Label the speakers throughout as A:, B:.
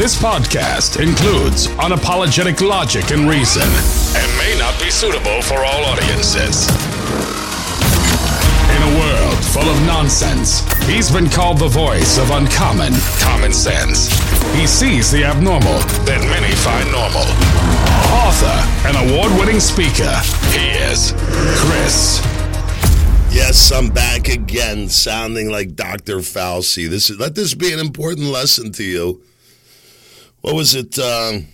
A: This podcast includes unapologetic logic and reason and may not be suitable for all audiences. In a world full of nonsense, he's been called the voice of uncommon common sense. He sees the abnormal that many find normal. Author and award winning speaker, he is Chris
B: Yes, I'm back again, sounding like Dr. Fauci. This is let this be an important lesson to you. What was it? Um,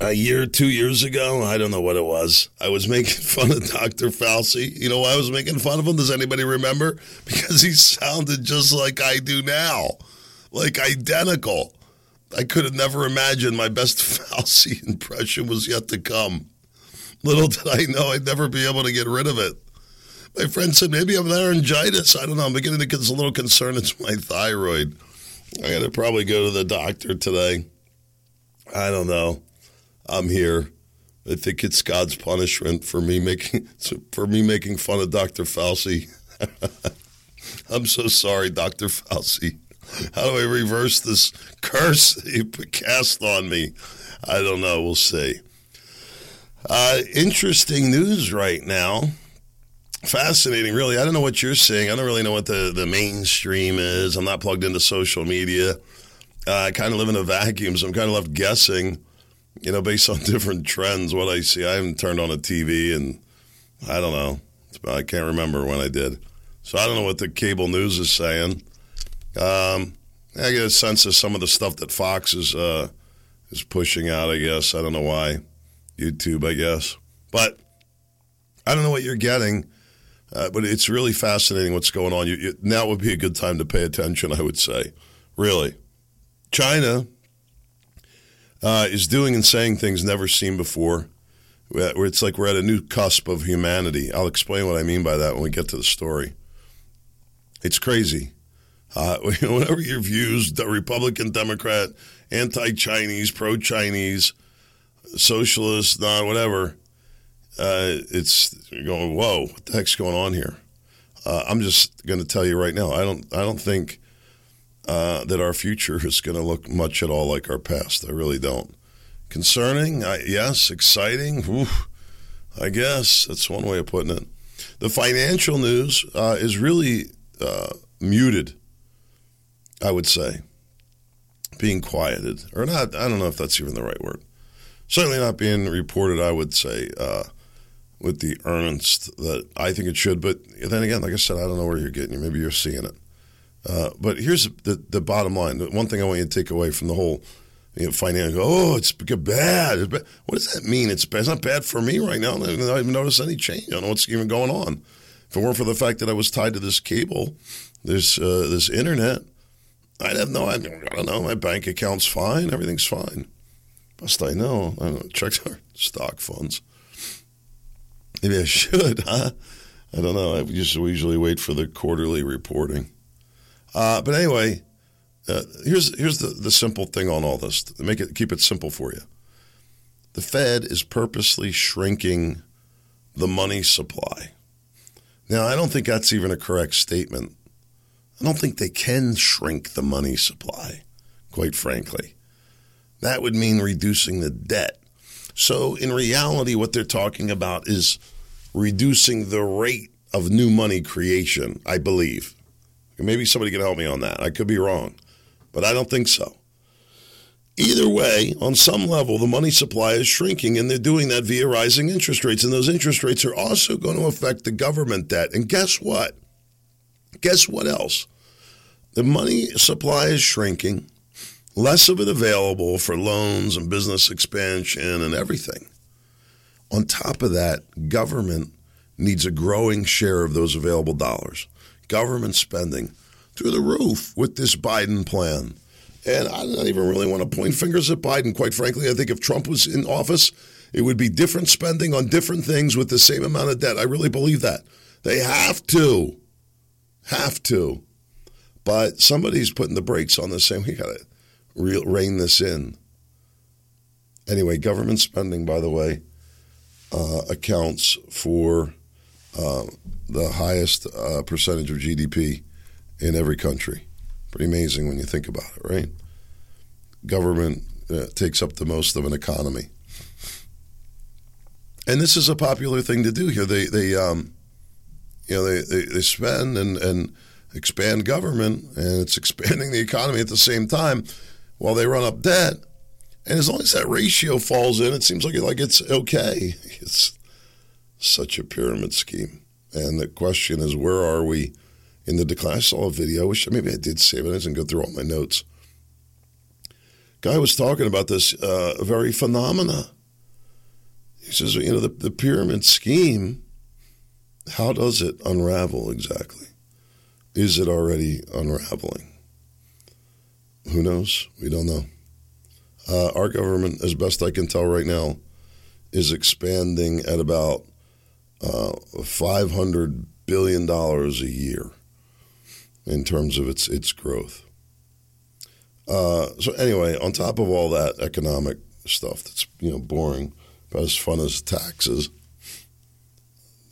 B: a year, two years ago? I don't know what it was. I was making fun of Dr. Fauci. You know why I was making fun of him? Does anybody remember? Because he sounded just like I do now, like identical. I could have never imagined my best Fauci impression was yet to come. Little did I know I'd never be able to get rid of it. My friend said maybe I'm laryngitis. I don't know. I'm beginning to get a little concerned. It's my thyroid. I got to probably go to the doctor today. I don't know. I'm here. I think it's God's punishment for me making for me making fun of Dr. Fauci. I'm so sorry, Dr. Fauci. How do I reverse this curse you cast on me? I don't know. We'll see. Uh, interesting news right now fascinating, really. I don't know what you're seeing. I don't really know what the, the mainstream is. I'm not plugged into social media. Uh, I kind of live in a vacuum, so I'm kind of left guessing, you know, based on different trends, what I see. I haven't turned on a TV, and I don't know. I can't remember when I did. So I don't know what the cable news is saying. Um, I get a sense of some of the stuff that Fox is uh, is pushing out. I guess I don't know why, YouTube. I guess, but I don't know what you're getting. Uh, but it's really fascinating what's going on. You, you, now would be a good time to pay attention, I would say. Really. China uh, is doing and saying things never seen before, it's like we're at a new cusp of humanity. I'll explain what I mean by that when we get to the story. It's crazy. Uh, whatever your views, Republican, Democrat, anti Chinese, pro Chinese, socialist, non, whatever uh, it's going, whoa, what the heck's going on here? Uh, I'm just going to tell you right now, I don't, I don't think uh, that our future is going to look much at all like our past. I really don't. Concerning, I, yes. Exciting, I guess that's one way of putting it. The financial news uh, is really uh, muted. I would say, being quieted, or not. I don't know if that's even the right word. Certainly not being reported. I would say uh, with the earnest that I think it should. But then again, like I said, I don't know where you're getting it. Maybe you're seeing it. Uh, but here's the, the bottom line. The one thing I want you to take away from the whole you know, financial, oh, it's bad. it's bad. What does that mean? It's bad. It's not bad for me right now. I don't even notice any change. I don't know what's even going on. If it weren't for the fact that I was tied to this cable, this uh, this internet, I'd have no. I don't know. My bank account's fine. Everything's fine. Best I know. I don't know, checked our stock funds. Maybe I should, huh? I don't know. I just usually wait for the quarterly reporting. Uh, but anyway, uh, here's here's the, the simple thing on all this. To make it keep it simple for you. The Fed is purposely shrinking the money supply. Now, I don't think that's even a correct statement. I don't think they can shrink the money supply, quite frankly. That would mean reducing the debt. So, in reality, what they're talking about is reducing the rate of new money creation, I believe. Maybe somebody can help me on that. I could be wrong, but I don't think so. Either way, on some level, the money supply is shrinking, and they're doing that via rising interest rates. And those interest rates are also going to affect the government debt. And guess what? Guess what else? The money supply is shrinking, less of it available for loans and business expansion and everything. On top of that, government needs a growing share of those available dollars. Government spending through the roof with this Biden plan. And I don't even really want to point fingers at Biden. Quite frankly, I think if Trump was in office, it would be different spending on different things with the same amount of debt. I really believe that. They have to. Have to. But somebody's putting the brakes on this saying we got to rein this in. Anyway, government spending, by the way, uh, accounts for uh, the highest uh, percentage of GDP in every country. Pretty amazing when you think about it, right? government uh, takes up the most of an economy. And this is a popular thing to do here. They, they um, you know, they, they, they spend and, and expand government, and it's expanding the economy at the same time while they run up debt. And as long as that ratio falls in, it seems like like it's okay. It's such a pyramid scheme. And the question is, where are we in the decline? I saw a video. Which maybe I did save it. I didn't go through all my notes. Guy was talking about this uh, very phenomena. He says, you know, the, the pyramid scheme. How does it unravel exactly? Is it already unraveling? Who knows? We don't know. Uh, our government, as best I can tell right now, is expanding at about uh, $500 billion a year in terms of its, its growth. Uh, so anyway, on top of all that economic stuff that's you know boring, but as fun as taxes,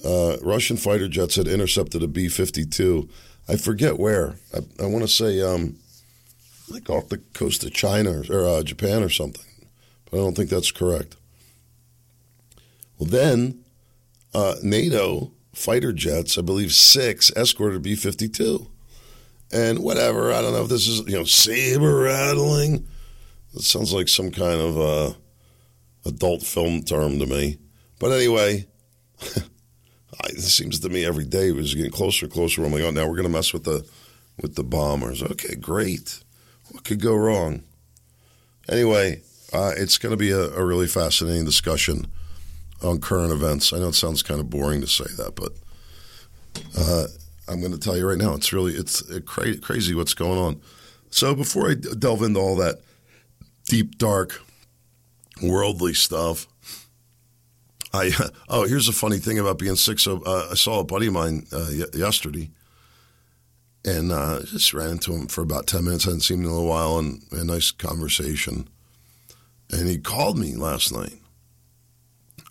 B: uh, Russian fighter jets had intercepted a B 52. I forget where. I, I want to say um, like off the coast of China or, uh, Japan or something, but I don't think that's correct. Well, then uh, NATO fighter jets, I believe six, escorted B 52. And whatever, I don't know if this is, you know, saber rattling. It sounds like some kind of uh, adult film term to me. But anyway, it seems to me every day it was getting closer and closer. I'm like, oh, now we're going to mess with the with the bombers. Okay, great. What could go wrong? Anyway, uh, it's going to be a, a, really fascinating discussion on current events. I know it sounds kind of boring to say that, but uh, I'm going to tell you right now, it's really it's cra- crazy what's going on. So before I delve into all that deep, dark, worldly stuff, I oh here's a funny thing about being sick. So uh, I saw a buddy of mine uh, yesterday and uh, just ran into him for about 10 minutes. I hadn't seen him in a little while and a nice conversation. And he called me last night.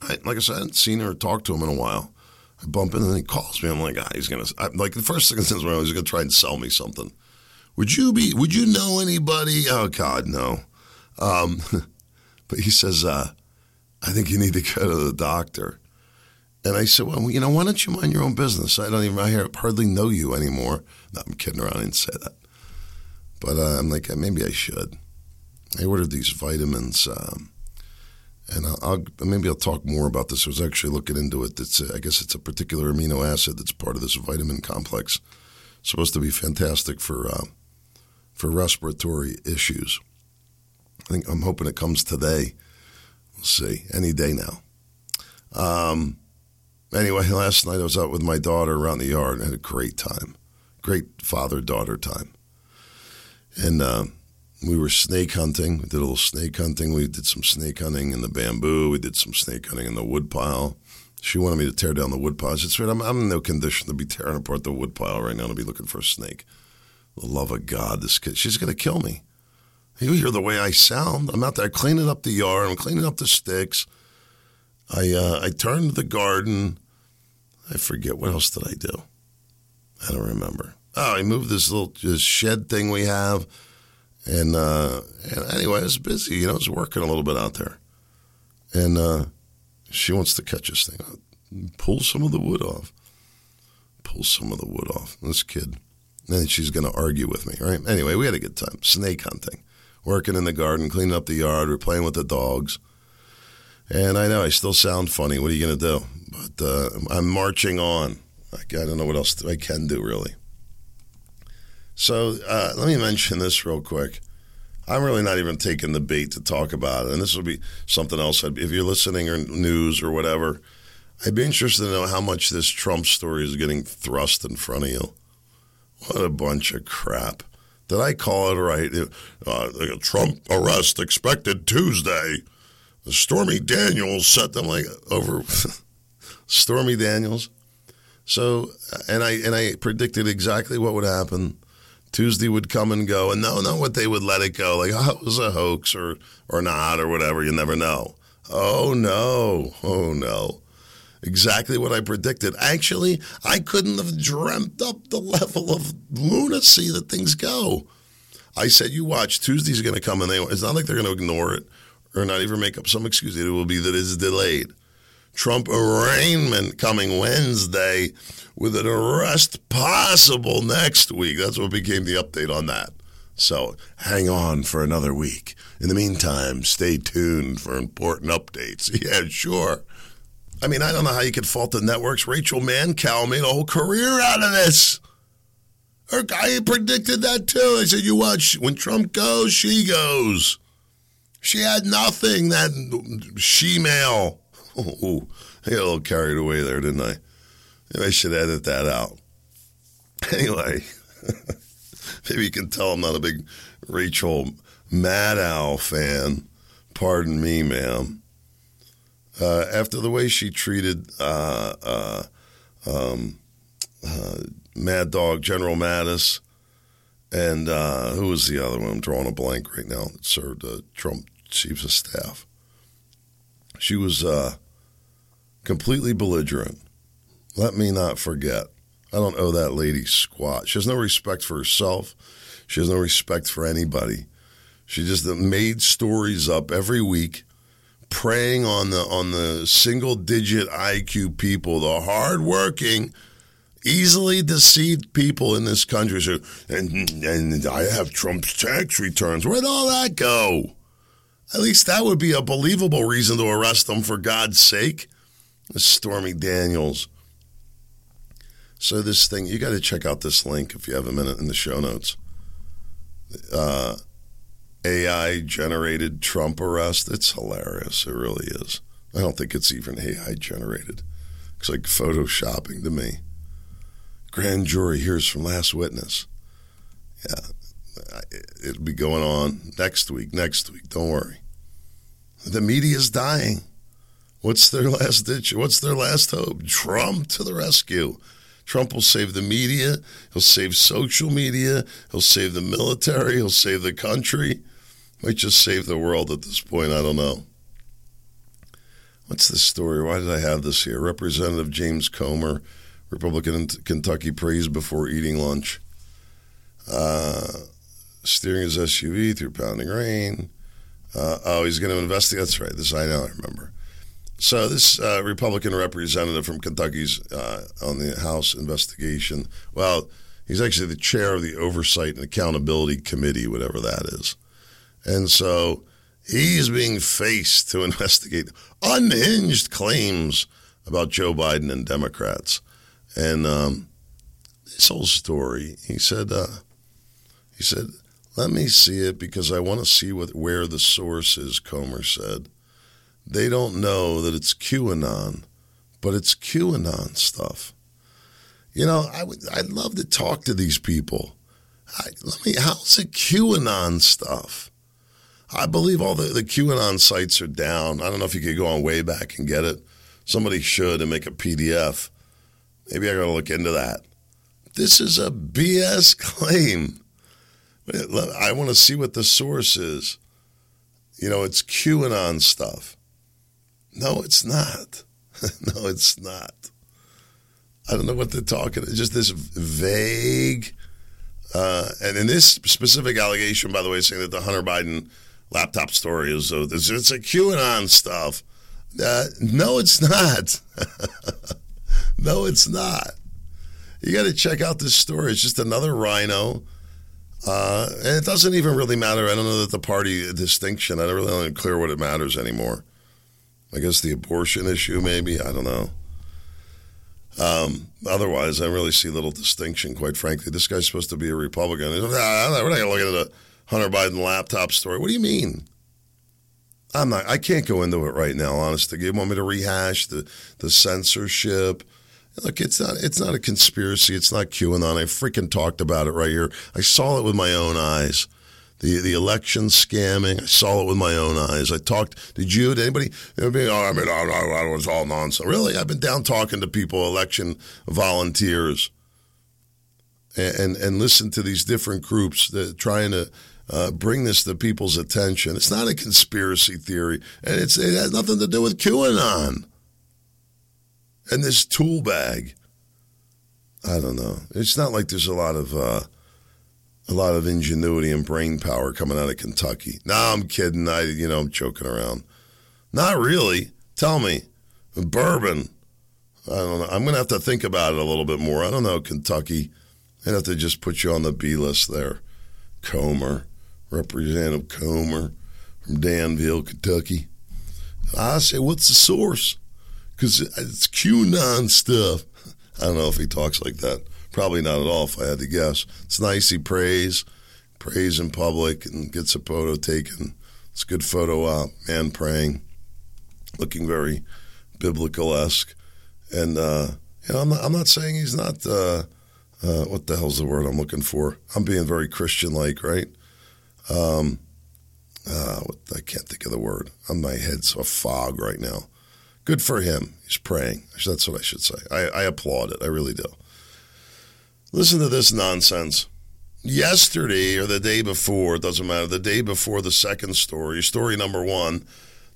B: I, like I said, I hadn't seen her or talked to him in a while. I bump in and he calls me. I'm like, ah, he's going to, like the first thing says, well, he's to try and sell me something. Would you be, would you know anybody? Oh, God, no. Um, but he says, uh, I think you need to go to the doctor. And I said, well, you know, why don't you mind your own business? I don't even, I hardly know you anymore. No, I'm kidding around. I didn't say that. But uh, I'm like, maybe I should. I ordered these vitamins, um, and I'll, maybe I'll talk more about this. I was actually looking into it. It's a, I guess it's a particular amino acid that's part of this vitamin complex. It's supposed to be fantastic for uh, for respiratory issues. I think I'm hoping it comes today. We'll see. Any day now. Um, anyway, last night I was out with my daughter around the yard and had a great time great father daughter time. And uh, we were snake hunting. We did a little snake hunting. We did some snake hunting in the bamboo. We did some snake hunting in the woodpile. She wanted me to tear down the woodpile. I said, I'm, I'm in no condition to be tearing apart the woodpile right now to be looking for a snake. The love of God, this kid, she's going to kill me. You hear the way I sound. I'm out there cleaning up the yard. I'm cleaning up the sticks. I uh, I turned the garden. I forget what else did I do. I don't remember. Oh, I moved this little this shed thing we have, and, uh, and anyway, it's busy. You know, I was working a little bit out there, and uh, she wants to catch this thing. Pull some of the wood off. Pull some of the wood off. This kid. And she's going to argue with me, right? Anyway, we had a good time. Snake hunting, working in the garden, cleaning up the yard. We're playing with the dogs. And I know I still sound funny. What are you going to do? But uh, I'm marching on. I don't know what else I can do really. So uh, let me mention this real quick. I'm really not even taking the bait to talk about it, and this will be something else. If you're listening or news or whatever, I'd be interested to know how much this Trump story is getting thrust in front of you. What a bunch of crap! Did I call it right? Uh, Trump arrest expected Tuesday. Stormy Daniels set them like over. Stormy Daniels. So, and I and I predicted exactly what would happen. Tuesday would come and go, and no, not what they would let it go, like oh, it was a hoax or or not or whatever. You never know. Oh no, oh no, exactly what I predicted. Actually, I couldn't have dreamt up the level of lunacy that things go. I said, you watch. Tuesday's going to come, and they. It's not like they're going to ignore it or not even make up some excuse. It will be that it's delayed. Trump arraignment coming Wednesday with an arrest possible next week. That's what became the update on that. So hang on for another week. In the meantime, stay tuned for important updates. Yeah, sure. I mean, I don't know how you could fault the networks. Rachel Maddow made a whole career out of this. Her guy predicted that too. I said, you watch, when Trump goes, she goes. She had nothing, that she-male. Oh, I got a little carried away there, didn't I? Maybe I should edit that out. Anyway, maybe you can tell I'm not a big Rachel Maddow fan. Pardon me, ma'am. Uh, after the way she treated uh, uh, um, uh, Mad Dog General Mattis, and uh, who was the other one? I'm drawing a blank right now. That served uh, Trump chief of staff. She was completely belligerent. Let me not forget. I don't owe that lady squat. She has no respect for herself. She has no respect for anybody. She just made stories up every week, preying on the on the single digit IQ people, the hardworking, easily deceived people in this country. So, and and I have Trump's tax returns. Where'd all that go? At least that would be a believable reason to arrest them for God's sake. Stormy Daniels. So this thing, you got to check out this link if you have a minute in the show notes. Uh, AI generated Trump arrest. It's hilarious. It really is. I don't think it's even AI generated. It's like photoshopping to me. Grand jury hears from last witness. Yeah, it'll be going on next week. Next week. Don't worry. The media's dying. What's their last ditch? What's their last hope? Trump to the rescue. Trump will save the media. He'll save social media. He'll save the military. He'll save the country. Might just save the world at this point. I don't know. What's this story? Why did I have this here? Representative James Comer, Republican in Kentucky, praised before eating lunch. Uh, steering his SUV through pounding rain. Uh, oh, he's going to investigate. That's right. This I know. I remember. So this uh, Republican representative from Kentucky's uh, on the House investigation. Well, he's actually the chair of the Oversight and Accountability Committee, whatever that is. And so he's being faced to investigate unhinged claims about Joe Biden and Democrats. And um, this whole story, he said, uh, he said, let me see it because I want to see what where the source is. Comer said they don't know that it's QAnon, but it's QAnon stuff. You know, I would, I'd love to talk to these people. I, let me, how's it QAnon stuff? I believe all the, the QAnon sites are down. I don't know if you could go on Wayback and get it. Somebody should and make a PDF. Maybe I got to look into that. This is a BS claim. I want to see what the source is. You know, it's QAnon stuff. No, it's not. no, it's not. I don't know what they're talking. It's just this vague. Uh, and in this specific allegation, by the way, saying that the Hunter Biden laptop story is uh, it's, a QAnon stuff. Uh, no, it's not. no, it's not. You got to check out this story. It's just another RINO. Uh, and it doesn't even really matter. I don't know that the party distinction. I don't really don't clear what it matters anymore. I guess the abortion issue, maybe. I don't know. Um, otherwise, I really see little distinction, quite frankly. This guy's supposed to be a Republican. Ah, we're not going to look at a Hunter Biden laptop story. What do you mean? I'm not. I can't go into it right now. Honestly, you want me to rehash the the censorship? Look, it's not. It's not a conspiracy. It's not QAnon. I freaking talked about it right here. I saw it with my own eyes the the election scamming. I saw it with my own eyes. I talked. Did you? Did anybody? anybody oh, I mean, it was all nonsense. Really, I've been down talking to people, election volunteers, and and, and listen to these different groups that trying to. Uh, bring this to people's attention. It's not a conspiracy theory, and it's it has nothing to do with QAnon and this tool bag. I don't know. It's not like there's a lot of uh, a lot of ingenuity and brain power coming out of Kentucky. No, I'm kidding. I, you know, I'm joking around. Not really. Tell me, bourbon. I don't know. I'm going to have to think about it a little bit more. I don't know, Kentucky. I'd have to just put you on the B list there. Comer, Representative Comer from Danville, Kentucky. I say, what's the source? Because it's QAnon stuff. I don't know if he talks like that. Probably not at all, if I had to guess. It's nice. He prays, prays in public, and gets a photo taken. It's a good photo op. Man praying, looking very biblical esque. And, uh, you know, I'm not, I'm not saying he's not, uh, uh, what the hell's the word I'm looking for? I'm being very Christian like, right? Um, uh, I can't think of the word. On my head's a fog right now. Good for him. He's praying. That's what I should say. I, I applaud it. I really do. Listen to this nonsense. Yesterday or the day before, it doesn't matter, the day before the second story, story number one,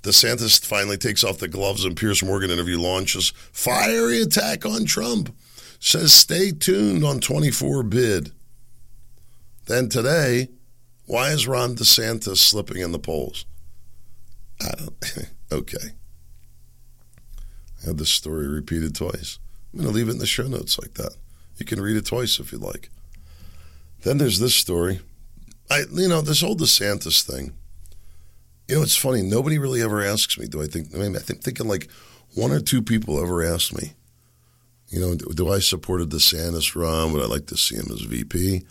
B: DeSantis finally takes off the gloves and Piers Morgan interview launches fiery attack on Trump. Says stay tuned on 24 bid. Then today, why is Ron DeSantis slipping in the polls? I don't. okay. I had this story repeated twice. I'm going to leave it in the show notes like that. You can read it twice if you'd like. Then there's this story. I, you know, this whole DeSantis thing. You know, it's funny. Nobody really ever asks me. Do I think? I mean, I think thinking like one or two people ever asked me. You know, do, do I support a DeSantis run? Would I like to see him as VP?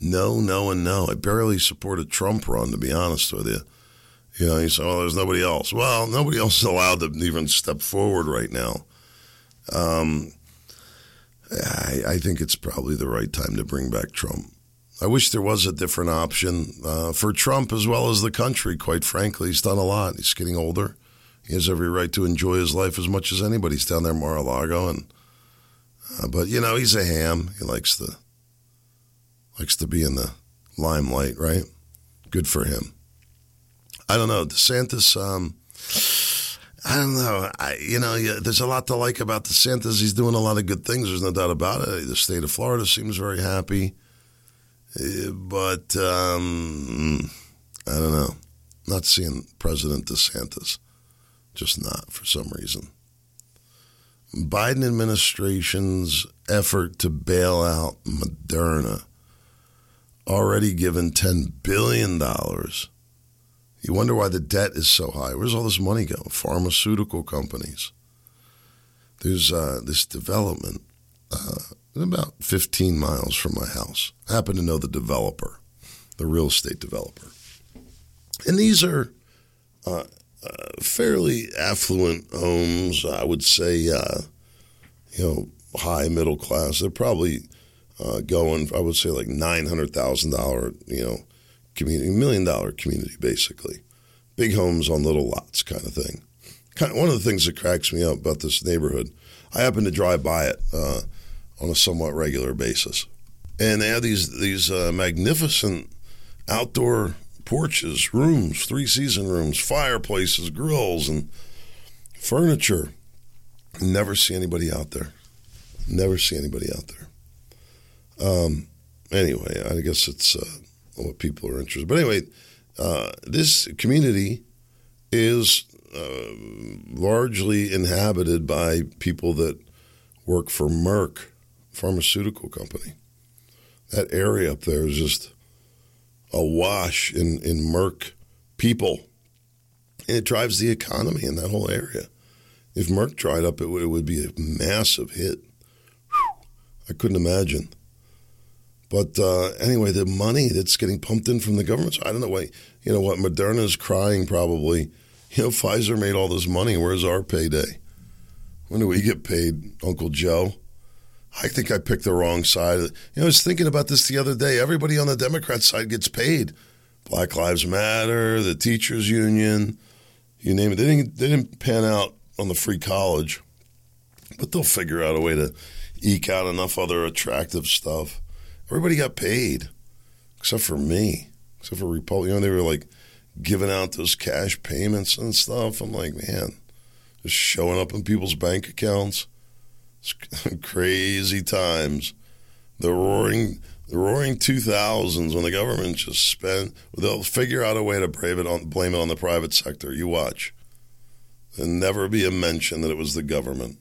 B: No, no, and no. I barely support a Trump run, to be honest with you. You know, you say, "Oh, there's nobody else." Well, nobody else is allowed to even step forward right now. Um, I, I, think it's probably the right time to bring back Trump. I wish there was a different option uh, for Trump as well as the country. Quite frankly, he's done a lot. He's getting older. He has every right to enjoy his life as much as anybody's down there, in Mar-a-Lago, and uh, but you know he's a ham. He likes the likes to be in the limelight, right? Good for him. I don't know. DeSantis, um, I don't know. I, you know, yeah, there's a lot to like about DeSantis. He's doing a lot of good things. There's no doubt about it. The state of Florida seems very happy. Uh, but um, I don't know. Not seeing President DeSantis. Just not for some reason. Biden administration's effort to bail out Moderna already given $10 billion. You wonder why the debt is so high. Where's all this money go? Pharmaceutical companies. There's uh, this development uh, about 15 miles from my house. I happen to know the developer, the real estate developer. And these are uh, uh fairly affluent homes, I would say, uh, you know, high middle class. They're probably uh, going, I would say like $900,000, you know, community, million dollar community, basically. Big homes on little lots kind of thing. Kind of, one of the things that cracks me up about this neighborhood, I happen to drive by it uh, on a somewhat regular basis. And they have these, these uh, magnificent outdoor porches, rooms, three season rooms, fireplaces, grills, and furniture. Never see anybody out there. Never see anybody out there. Um, anyway, I guess it's uh, what people are interested. But anyway, uh, this community is uh, largely inhabited by people that work for Merck pharmaceutical company. That area up there is just awash in, in Merck people. And it drives the economy in that whole area. If Merck dried up, it would, it would be a massive hit. Whew. I couldn't imagine. But uh, anyway, the money that's getting pumped in from the government, I don't know why. You know what? Moderna is crying probably. You know, Pfizer made all this money. Where's our payday? When do we get paid, Uncle Joe? I think I picked the wrong side. You know, I was thinking about this the other day. Everybody on the Democrat side gets paid. Black Lives Matter, the teachers union, you name it. They didn't, they didn't pan out on the free college, but they'll figure out a way to eke out enough other attractive stuff. Everybody got paid except for me, except for Republic. You know, they were like giving out those cash payments and stuff. I'm like, man, just showing up in people's bank accounts. It's crazy times. The roaring, the roaring 2000s when the government just spent, they'll figure out a way to it on, blame it on the private sector. You watch. There'll never be a mention that it was the government.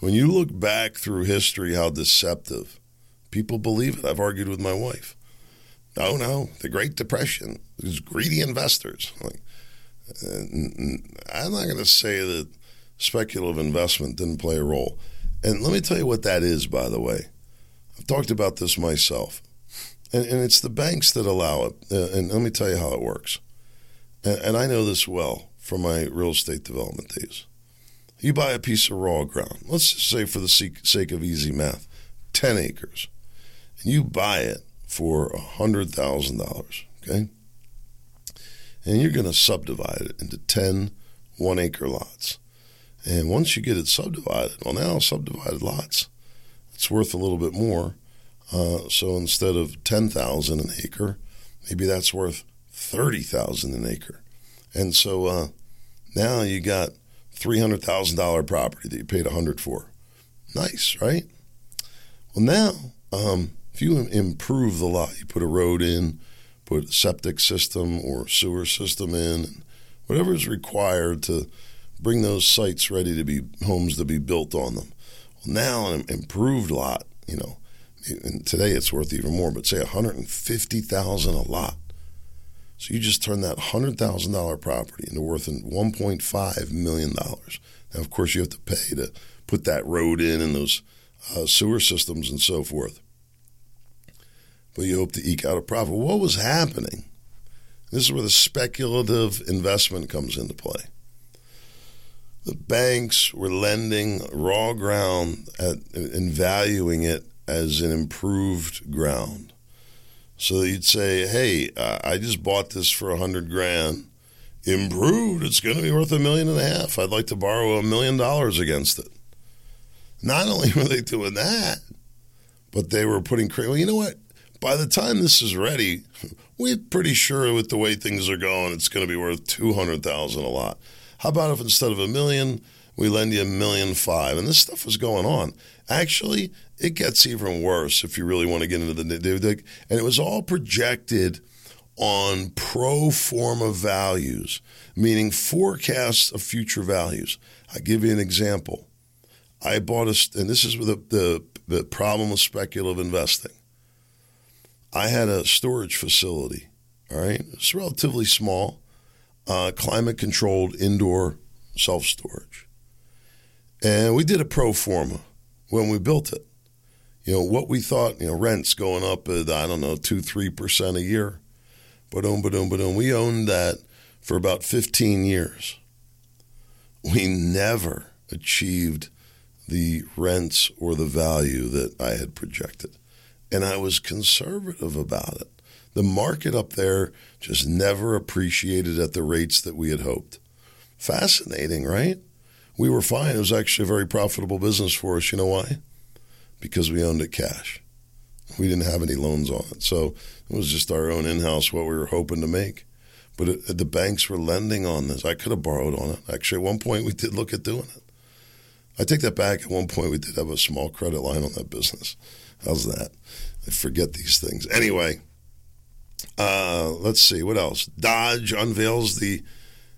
B: When you look back through history, how deceptive people believe it. I've argued with my wife. No, no, the Great Depression. These greedy investors. Like, I'm not going to say that speculative investment didn't play a role. And let me tell you what that is, by the way. I've talked about this myself. And, and it's the banks that allow it. Uh, and let me tell you how it works. And, and I know this well from my real estate development days. You buy a piece of raw ground, let's just say for the sake of easy math, 10 acres, and you buy it for $100,000, okay? And you're going to subdivide it into 10 one acre lots. And once you get it subdivided, well, now subdivided lots, it's worth a little bit more. Uh, so instead of 10,000 an acre, maybe that's worth 30,000 an acre. And so uh, now you got $300,000 property that you paid 100 for. Nice, right? Well, now, um, if you improve the lot, you put a road in, put a septic system or sewer system in, whatever is required to bring those sites ready to be homes to be built on them. Well, now an improved lot, you know, and today it's worth even more, but say 150,000 a lot. So you just turn that $100,000 property into worth $1.5 million. Now, of course, you have to pay to put that road in and those uh, sewer systems and so forth. But you hope to eke out a profit. What was happening? This is where the speculative investment comes into play. The banks were lending raw ground at, and valuing it as an improved ground. So you'd say, hey, uh, I just bought this for a hundred grand. Improved, it's going to be worth a million and a half. I'd like to borrow a million dollars against it. Not only were they doing that, but they were putting, well, you know what? By the time this is ready, we're pretty sure with the way things are going, it's going to be worth 200000 a lot. How about if instead of a million, we lend you a million five? And this stuff was going on. Actually, it gets even worse if you really want to get into the and it was all projected on pro forma values, meaning forecasts of future values. I give you an example. I bought a, and this is the, the, the problem with speculative investing. I had a storage facility, all right? It's relatively small, uh, climate controlled indoor self storage. And we did a pro forma when we built it you know, what we thought, you know, rents going up at, I don't know, 2 3% a year. Ba-dum, ba-dum, ba-dum. We owned that for about 15 years. We never achieved the rents or the value that I had projected. And I was conservative about it. The market up there just never appreciated at the rates that we had hoped. Fascinating, right? We were fine. It was actually a very profitable business for us. You know why? because we owned it cash. We didn't have any loans on it. So it was just our own in house, what we were hoping to make. But it, the banks were lending on this. I could have borrowed on it. Actually, at one point, we did look at doing it. I take that back. At one point, we did have a small credit line on that business. How's that? I forget these things. Anyway, uh, let's see what else. Dodge unveils the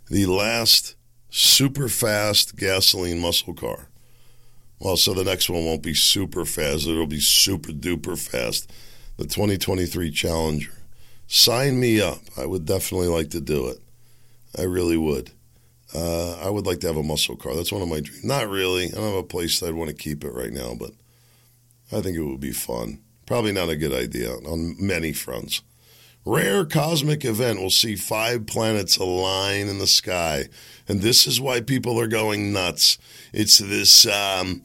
B: the last super fast gasoline muscle car. Well, so the next one won't be super fast. It'll be super duper fast. The 2023 Challenger. Sign me up. I would definitely like to do it. I really would. Uh, I would like to have a muscle car. That's one of my dreams. Not really. I don't have a place I'd want to keep it right now, but I think it would be fun. Probably not a good idea on many fronts. Rare cosmic event will see five planets align in the sky. And this is why people are going nuts. It's this um,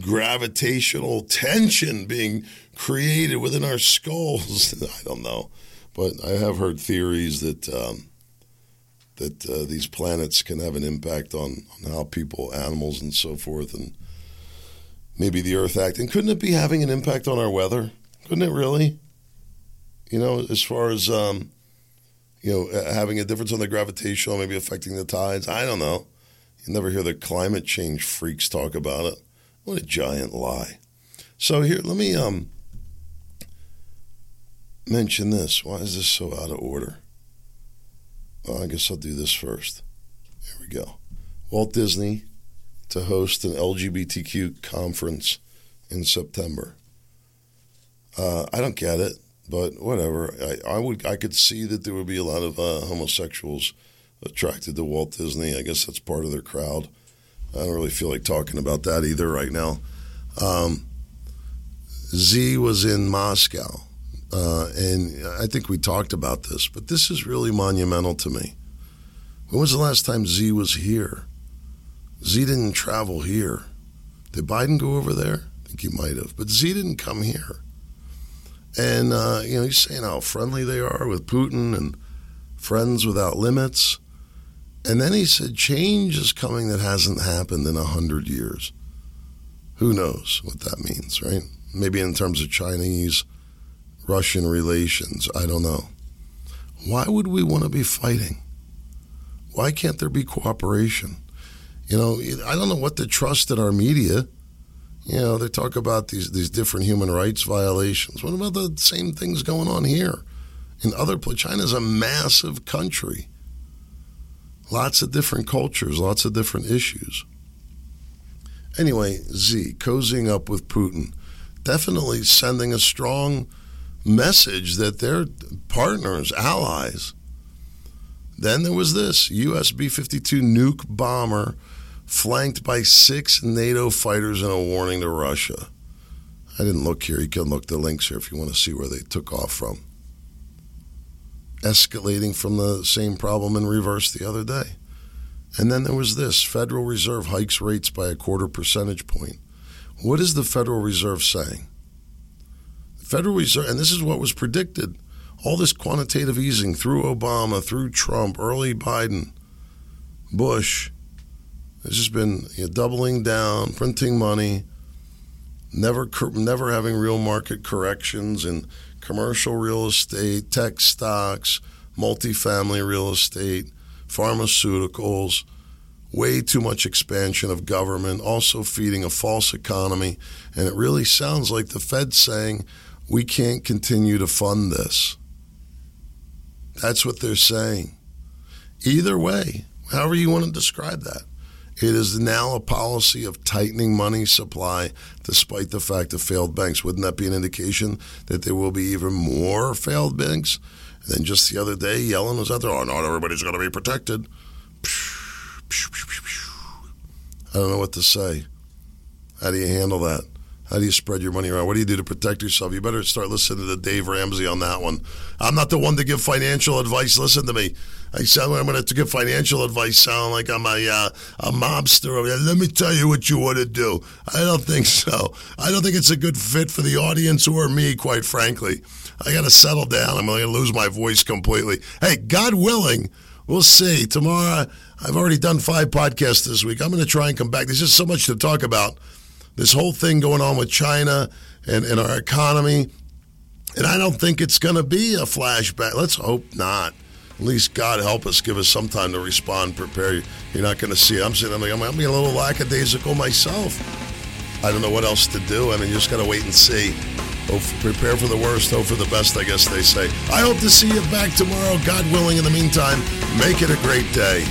B: gravitational tension being created within our skulls. I don't know. But I have heard theories that. Um, that uh, these planets can have an impact on, on how people, animals, and so forth, and maybe the Earth acting. Couldn't it be having an impact on our weather? Couldn't it really? you know, as far as um, you know, having a difference on the gravitational, maybe affecting the tides. I don't know. You never hear the climate change freaks talk about it. What a giant lie. So here, let me um, mention this. Why is this so out of order? Well, I guess I'll do this first. Here we go. Walt Disney to host an LGBTQ conference in September. Uh, I don't get it, but whatever. I, I, would I could see that there would be a lot of uh, homosexuals attracted to Walt Disney. I guess that's part of their crowd. I don't really feel like talking about that either right now. Um, Xi was in Moscow, uh, and I think we talked about this, but this is really monumental to me. When was the last time Xi was here? Xi didn't travel here. Did Biden go over there? I think he might have, but Xi didn't come here. And uh, you know, he's saying how friendly they are with Putin and friends without limits. And then he said, change is coming that hasn't happened in a hundred years. Who knows what that means, right? Maybe in terms of Chinese Russian relations. I don't know. Why would we want to be fighting? Why can't there be cooperation? You know, I don't know what to trust in our media. You know, they talk about these these different human rights violations. What about the same things going on here? In other places, China's a massive country. Lots of different cultures, lots of different issues. Anyway, Xi, cozying up with Putin, definitely sending a strong message that they're partners, allies. Then there was this US B 52 nuke bomber flanked by six NATO fighters and a warning to Russia. I didn't look here. You can look the links here if you want to see where they took off from. Escalating from the same problem in reverse the other day. And then there was this Federal Reserve hikes rates by a quarter percentage point. What is the Federal Reserve saying? The Federal Reserve, and this is what was predicted all this quantitative easing through Obama, through Trump, early Biden, Bush, it's just been you know, doubling down, printing money, never never having real market corrections in commercial real estate, tech stocks, multifamily real estate, pharmaceuticals, way too much expansion of government, also feeding a false economy. And it really sounds like the Fed saying, we can't continue to fund this. That's what they're saying. Either way, however you want to describe that. It is now a policy of tightening money supply despite the fact of failed banks. Wouldn't that be an indication that there will be even more failed banks? And then just the other day, Yellen was out there, oh, not everybody's going to be protected. I don't know what to say. How do you handle that? How do you spread your money around? What do you do to protect yourself? You better start listening to Dave Ramsey on that one. I'm not the one to give financial advice. Listen to me. I sound like I'm going to give financial advice. Sound like I'm a uh, a mobster. Let me tell you what you want to do. I don't think so. I don't think it's a good fit for the audience or me, quite frankly. I got to settle down. I'm going to lose my voice completely. Hey, God willing, we'll see. Tomorrow, I've already done five podcasts this week. I'm going to try and come back. There's just so much to talk about this whole thing going on with China and, and our economy. And I don't think it's going to be a flashback. Let's hope not. At least God help us, give us some time to respond, prepare. You're not going to see it. I'm saying, I'm, like, I'm being a little lackadaisical myself. I don't know what else to do. I mean, you just got to wait and see. Hope, prepare for the worst, hope for the best, I guess they say. I hope to see you back tomorrow, God willing. In the meantime, make it a great day.